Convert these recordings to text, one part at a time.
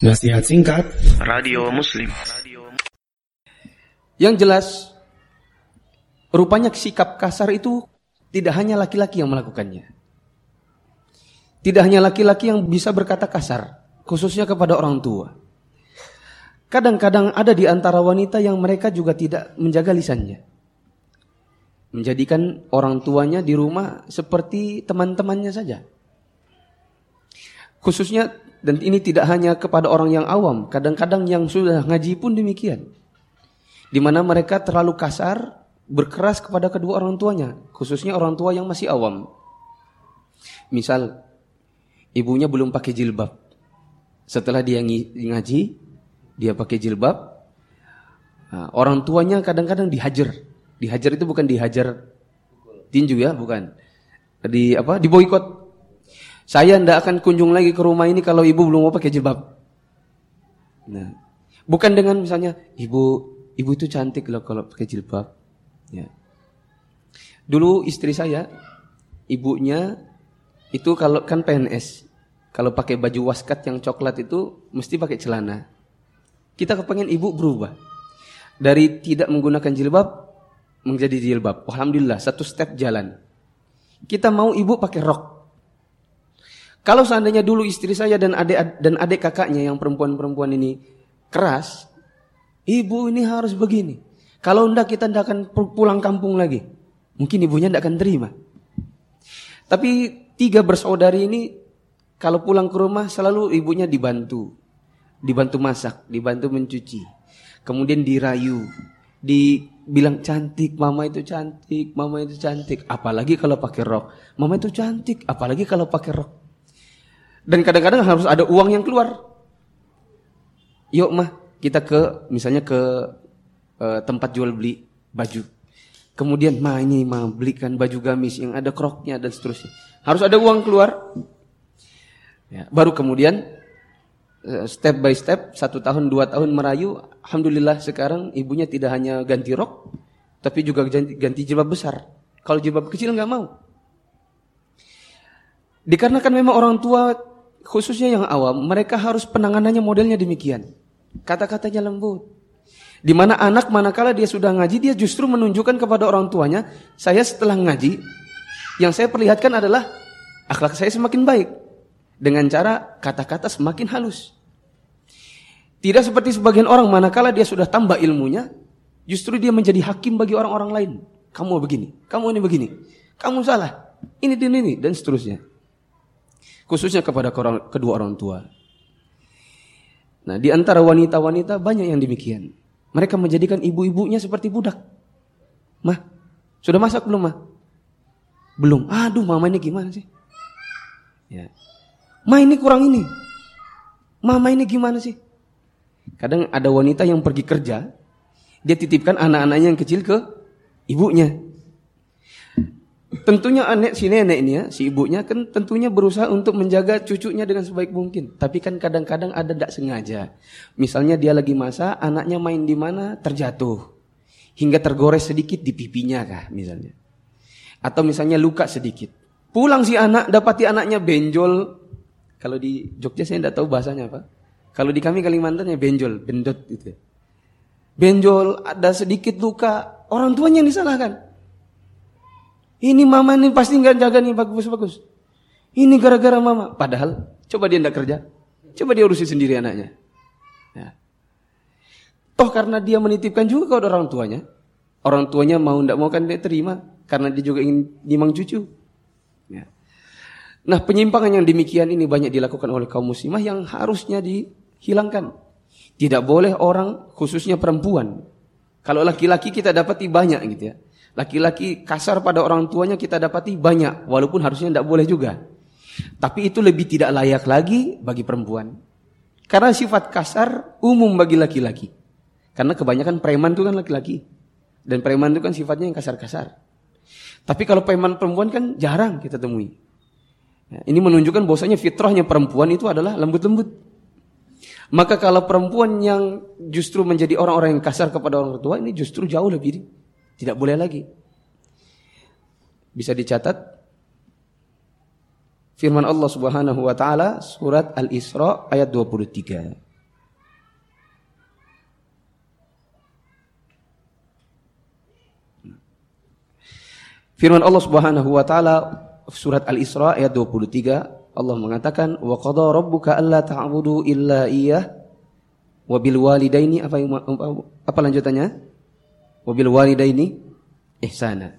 Nasihat singkat Radio Muslim. Yang jelas, rupanya sikap kasar itu tidak hanya laki-laki yang melakukannya. Tidak hanya laki-laki yang bisa berkata kasar, khususnya kepada orang tua. Kadang-kadang ada di antara wanita yang mereka juga tidak menjaga lisannya. Menjadikan orang tuanya di rumah seperti teman-temannya saja. Khususnya dan ini tidak hanya kepada orang yang awam, kadang-kadang yang sudah ngaji pun demikian. Di mana mereka terlalu kasar, berkeras kepada kedua orang tuanya, khususnya orang tua yang masih awam. Misal, ibunya belum pakai jilbab. Setelah dia ngaji, dia pakai jilbab. Nah, orang tuanya kadang-kadang dihajar. Dihajar itu bukan dihajar tinju ya, bukan. Di apa? Diboikot saya tidak akan kunjung lagi ke rumah ini kalau ibu belum mau pakai jilbab. Nah, bukan dengan misalnya ibu ibu itu cantik loh kalau pakai jilbab. Ya. Dulu istri saya, ibunya itu kalau kan PNS, kalau pakai baju waskat yang coklat itu mesti pakai celana. Kita kepengen ibu berubah dari tidak menggunakan jilbab menjadi jilbab. Alhamdulillah satu step jalan. Kita mau ibu pakai rok. Kalau seandainya dulu istri saya dan adik dan adik kakaknya yang perempuan-perempuan ini keras, ibu ini harus begini. Kalau ndak kita ndak akan pulang kampung lagi. Mungkin ibunya ndak akan terima. Tapi tiga bersaudari ini kalau pulang ke rumah selalu ibunya dibantu. Dibantu masak, dibantu mencuci. Kemudian dirayu, dibilang cantik, mama itu cantik, mama itu cantik. Apalagi kalau pakai rok. Mama itu cantik, apalagi kalau pakai rok. Dan kadang-kadang harus ada uang yang keluar. Yuk mah, kita ke misalnya ke uh, tempat jual beli baju. Kemudian mah ini mah belikan baju gamis yang ada kroknya dan seterusnya. Harus ada uang keluar. Ya, baru kemudian uh, step by step satu tahun dua tahun merayu, alhamdulillah sekarang ibunya tidak hanya ganti rok, tapi juga ganti, ganti jilbab besar. Kalau jilbab kecil nggak mau. Dikarenakan memang orang tua khususnya yang awam, mereka harus penanganannya modelnya demikian. Kata-katanya lembut. Di mana anak manakala dia sudah ngaji, dia justru menunjukkan kepada orang tuanya, saya setelah ngaji, yang saya perlihatkan adalah akhlak saya semakin baik. Dengan cara kata-kata semakin halus. Tidak seperti sebagian orang manakala dia sudah tambah ilmunya, justru dia menjadi hakim bagi orang-orang lain. Kamu begini, kamu ini begini, kamu salah, ini dan ini, dan seterusnya khususnya kepada kedua orang tua. Nah, di antara wanita-wanita banyak yang demikian. Mereka menjadikan ibu-ibunya seperti budak. Mah, sudah masak belum, Mah? Belum. Aduh, mama ini gimana sih? Ya. Ma ini kurang ini. Mama ini gimana sih? Kadang ada wanita yang pergi kerja, dia titipkan anak-anaknya yang kecil ke ibunya. Tentunya anak si nenek ini ya, si ibunya kan tentunya berusaha untuk menjaga cucunya dengan sebaik mungkin. Tapi kan kadang-kadang ada tidak sengaja. Misalnya dia lagi masa, anaknya main di mana terjatuh. Hingga tergores sedikit di pipinya kah misalnya. Atau misalnya luka sedikit. Pulang si anak, dapati anaknya benjol. Kalau di Jogja saya tidak tahu bahasanya apa. Kalau di kami Kalimantan ya benjol, bendot gitu. Benjol, ada sedikit luka, orang tuanya yang disalahkan. Ini mama ini pasti nggak jaga nih bagus-bagus. Ini gara-gara mama. Padahal coba dia nggak kerja, coba dia urusi sendiri anaknya. Ya. Toh karena dia menitipkan juga ke orang tuanya, orang tuanya mau ndak mau kan dia terima karena dia juga ingin nimang cucu. Ya. Nah penyimpangan yang demikian ini banyak dilakukan oleh kaum muslimah yang harusnya dihilangkan. Tidak boleh orang khususnya perempuan. Kalau laki-laki kita dapati banyak gitu ya. Laki-laki kasar pada orang tuanya kita dapati banyak, walaupun harusnya tidak boleh juga. Tapi itu lebih tidak layak lagi bagi perempuan. Karena sifat kasar umum bagi laki-laki. Karena kebanyakan preman itu kan laki-laki. Dan preman itu kan sifatnya yang kasar-kasar. Tapi kalau preman perempuan kan jarang kita temui. Ya, ini menunjukkan bahwasanya fitrahnya perempuan itu adalah lembut-lembut. Maka kalau perempuan yang justru menjadi orang-orang yang kasar kepada orang tua ini justru jauh lebih tidak boleh lagi. Bisa dicatat firman Allah Subhanahu wa taala surat Al-Isra ayat 23. Firman Allah Subhanahu wa taala surat Al-Isra ayat 23 Allah mengatakan wa qada rabbuka alla ta'budu illa iyyah wa bil walidaini apa apa lanjutannya Wa bil walidaini ihsana.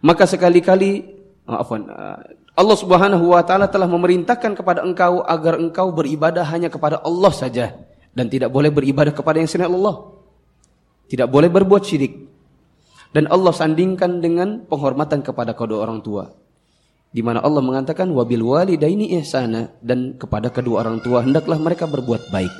Maka sekali-kali maafan Allah Subhanahu wa taala telah memerintahkan kepada engkau agar engkau beribadah hanya kepada Allah saja dan tidak boleh beribadah kepada yang selain Allah. Tidak boleh berbuat syirik. Dan Allah sandingkan dengan penghormatan kepada kedua orang tua. Di mana Allah mengatakan wabil walidaini ihsana dan kepada kedua orang tua hendaklah mereka berbuat baik.